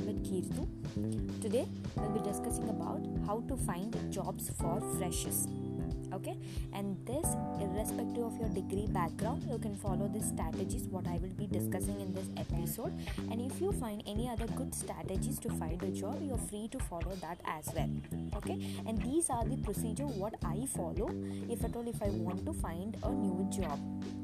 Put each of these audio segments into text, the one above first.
with Kirtu. Today we'll be discussing about how to find jobs for freshers. Okay? And this irrespective of your degree background you can follow the strategies what i will be discussing in this episode. And if you find any other good strategies to find a job you're free to follow that as well. Okay? And these are the procedure what i follow if at all if i want to find a new job.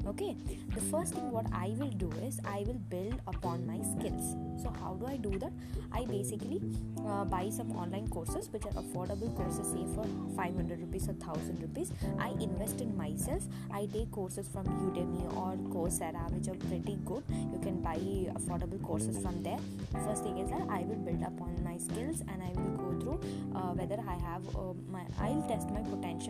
Okay? The first thing what i will do is i will build upon my skills so how do i do that? I basically uh, buy some online courses which are affordable courses say for 500 rupees or 1000 rupees. I invest in myself. I take courses from udemy or coursera which are pretty good. You can buy affordable courses from there. First thing is that i will build upon my skills and i will go through uh, whether i have uh, my i'll test my potential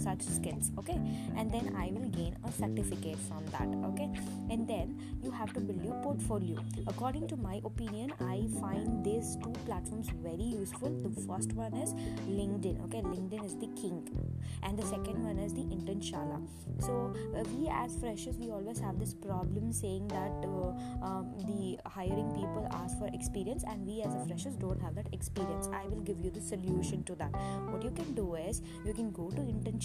such skills okay? And then i will gain a certificate from that okay? And then you have to build your portfolio. According to my opinion i find these two platforms very useful. The first one is linkedin okay? Linkedin is the king. And the second one is the internshala so uh, we as freshers we always have this problem saying that uh, um, the hiring people ask for experience and we as a freshers don't have that experience. I will give you the solution to that. What you can do is you can go to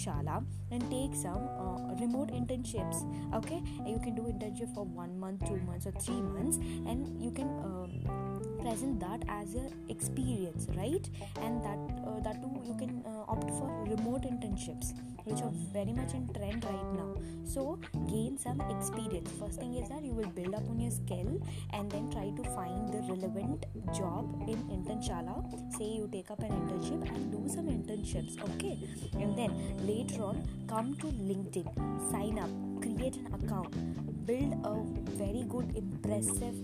internshala and take some uh, remote internships okay? You can do internship for one month two months or three months and you can uh, present that as your experience right? And that uh, that too you can uh, opt for remote internships which are very much in trend right now so gain some experience. First thing is that you will build up on your skill and then try to find the relevant job in internshala. Say you take up an internship and do some internships okay? And then later on come to linkedin. Sign up create an account build a very good impressive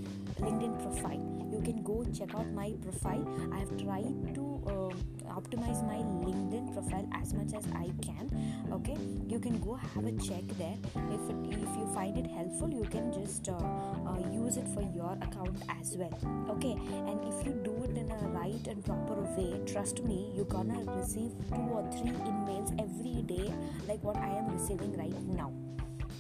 linkedin profile. You can go check out my profile. I have tried to uh, optimize my linkedin profile as much as i can okay? You can go have a check there. If it, if you find it helpful you can just uh, uh, use it for your account as well okay? And if you do it in a right and proper way trust me you're gonna receive two or three emails every day like what i am receiving right now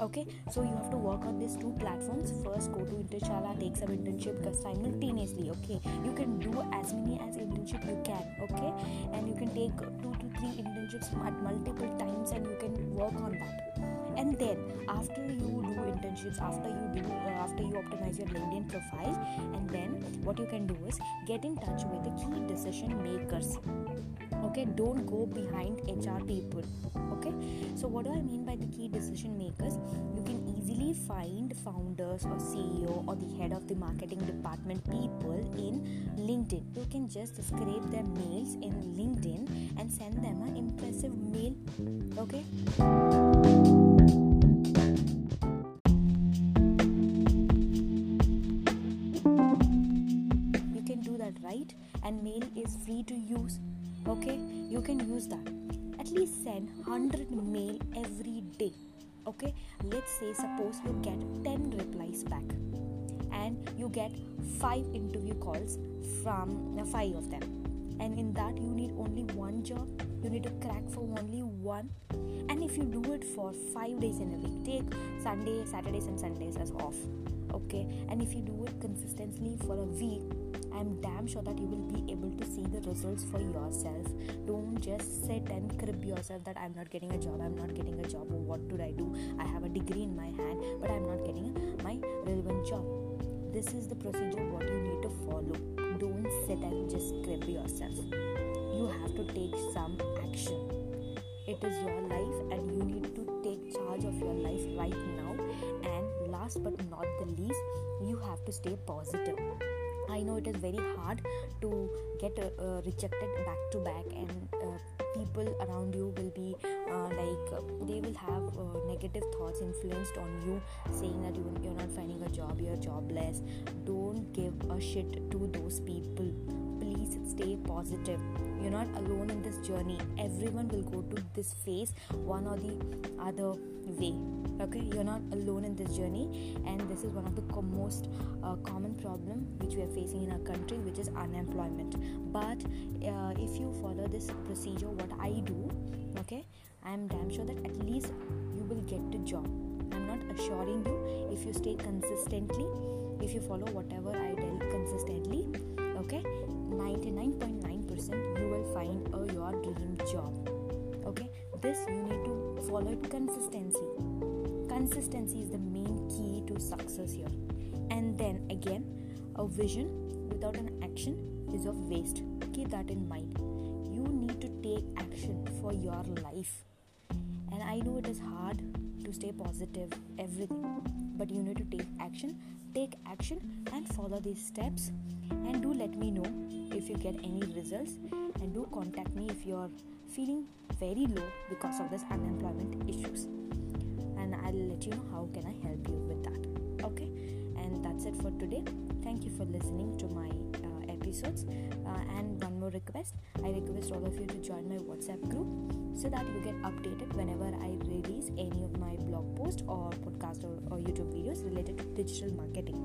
okay so you have to work on these two platforms. First go to internshala take some internship simultaneously okay? You can do as many as internship you can okay? And you can take two to three internships at multiple times and you can work on that and then after you do internships after you do uh, after you optimize your linkedin profile and then what you can do is get in touch with the key decision makers. Okay don't go behind hr people. Okay so what do i mean by the key decision makers? You can easily find founders or ceo or the head of the marketing department people in linkedin. You can just scrape their mails in linkedin and send them an impressive mail. Okay to use okay? You can use that. At least send 100 mail every day okay? Let's say suppose you get 10 replies back and you get 5 interview calls from uh, 5 of them. And in that you need only one job. You need to crack for only one. And if you do it for 5 days in a week take sunday saturdays and sundays as off okay? And if you do it consistently for a week i'm damn sure that you will be able to see the results for yourself. Don't just sit and crib yourself that i'm not getting a job i'm not getting a job what do i do? I have a degree in my hand but i'm not getting my relevant job. This is the procedure what you need to follow. Don't sit and just crib yourself. You have to take some action. It is your life and you need to take charge of your life right now last but not the least you have to stay positive. I know it is very hard to get uh, uh, rejected back to back and uh, people around you will be uh, like uh, they will have uh, negative thoughts influenced on you saying that you, you're not finding a job you're jobless. Don't give a shit to those people please stay positive. You're not alone in this journey. Everyone will go to this phase one or the other way. Okay? You're not alone in this journey. And this is one of the co- most uh, common problem which we are facing in our country which is unemployment. But uh, if you follow this procedure what i do okay i'm damn sure that at least you will get the job. I'm not assuring you if you stay consistently. If you follow whatever i tell consistently your dream job. Okay? This you need to follow it consistency. Consistency is the main key to success here. And then again a vision without an action is of waste. Keep that in mind. You need to take action for your life. And i know it is hard stay positive everything. But you need to take action take action and follow these steps. And do let me know if you get any results. And do contact me if you're feeling very low because of this unemployment issues. And i'll let you know how can i help you with that. Okay? And that's it for today. Thank you for listening to my uh, episodes uh, and one more request. I request all of you to join my whatsapp group so that you get updated whenever i release any of my blog post or podcast or, or youtube videos related to digital marketing.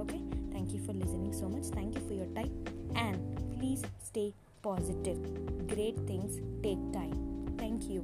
Okay? Thank you for listening so much. Thank you for your time. And please stay positive. Great things take time. Thank you